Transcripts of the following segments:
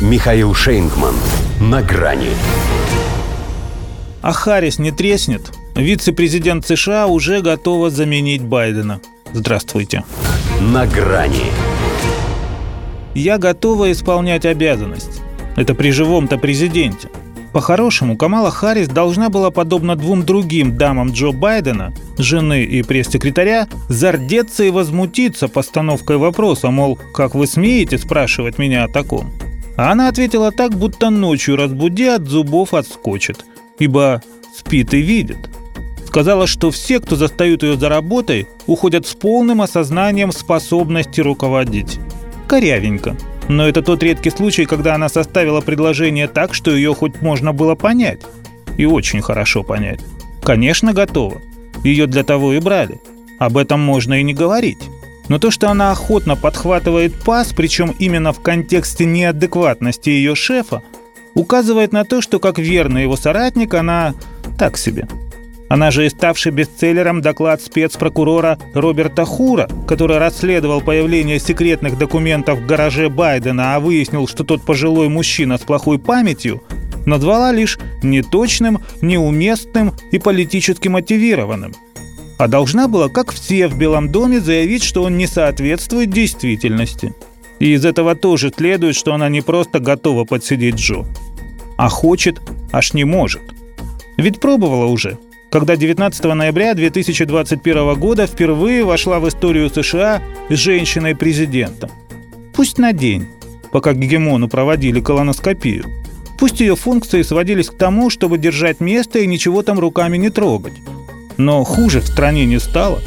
Михаил Шейнгман. На грани. А Харрис не треснет? Вице-президент США уже готова заменить Байдена. Здравствуйте. На грани. Я готова исполнять обязанность. Это при живом-то президенте. По-хорошему, Камала Харрис должна была, подобно двум другим дамам Джо Байдена, жены и пресс-секретаря, зардеться и возмутиться постановкой вопроса, мол, как вы смеете спрашивать меня о таком? А она ответила так, будто ночью разбуди от зубов отскочит, ибо спит и видит. Сказала, что все, кто застают ее за работой, уходят с полным осознанием способности руководить. Корявенько – но это тот редкий случай, когда она составила предложение так, что ее хоть можно было понять. И очень хорошо понять. Конечно, готова. Ее для того и брали. Об этом можно и не говорить. Но то, что она охотно подхватывает пас, причем именно в контексте неадекватности ее шефа, указывает на то, что как верный его соратник она так себе – она же и ставший бестселлером доклад спецпрокурора Роберта Хура, который расследовал появление секретных документов в гараже Байдена, а выяснил, что тот пожилой мужчина с плохой памятью, назвала лишь неточным, неуместным и политически мотивированным. А должна была, как все в Белом доме, заявить, что он не соответствует действительности. И из этого тоже следует, что она не просто готова подсидеть Джо, а хочет, аж не может. Ведь пробовала уже – когда 19 ноября 2021 года впервые вошла в историю США с женщиной-президентом. Пусть на день, пока гегемону проводили колоноскопию. Пусть ее функции сводились к тому, чтобы держать место и ничего там руками не трогать. Но хуже в стране не стало.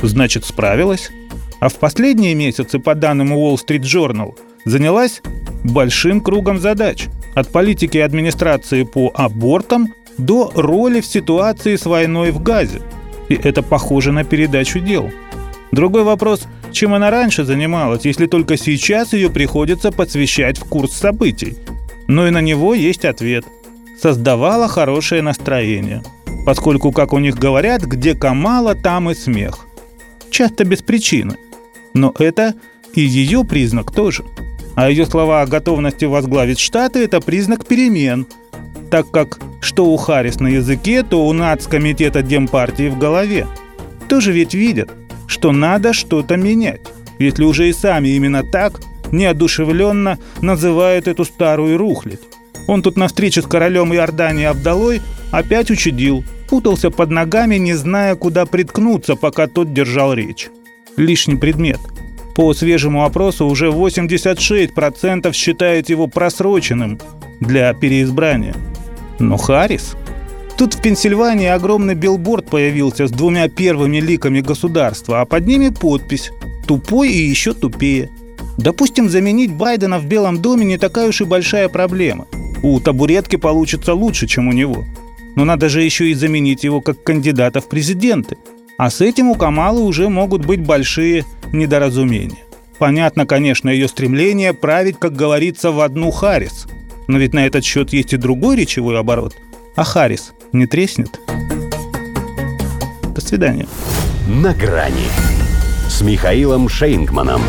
Значит, справилась. А в последние месяцы, по данным Wall Street Journal, занялась большим кругом задач. От политики и администрации по абортам до роли в ситуации с войной в Газе. И это похоже на передачу дел. Другой вопрос, чем она раньше занималась, если только сейчас ее приходится посвящать в курс событий. Но и на него есть ответ. Создавала хорошее настроение. Поскольку, как у них говорят, где Камала, там и смех. Часто без причины. Но это и ее признак тоже. А ее слова о готовности возглавить Штаты – это признак перемен – так как что у Харрис на языке, то у нацкомитета Демпартии в голове. Тоже ведь видят, что надо что-то менять, если уже и сами именно так неодушевленно называют эту старую рухлядь. Он тут на встрече с королем Иордании Абдалой опять учудил, путался под ногами, не зная, куда приткнуться, пока тот держал речь. Лишний предмет. По свежему опросу уже 86% считают его просроченным для переизбрания – но Харрис? Тут в Пенсильвании огромный билборд появился с двумя первыми ликами государства, а под ними подпись «Тупой и еще тупее». Допустим, заменить Байдена в Белом доме не такая уж и большая проблема. У табуретки получится лучше, чем у него. Но надо же еще и заменить его как кандидата в президенты. А с этим у Камалы уже могут быть большие недоразумения. Понятно, конечно, ее стремление править, как говорится, в одну Харрис – но ведь на этот счет есть и другой речевой оборот. А Харрис не треснет? До свидания. На грани с Михаилом Шейнгманом.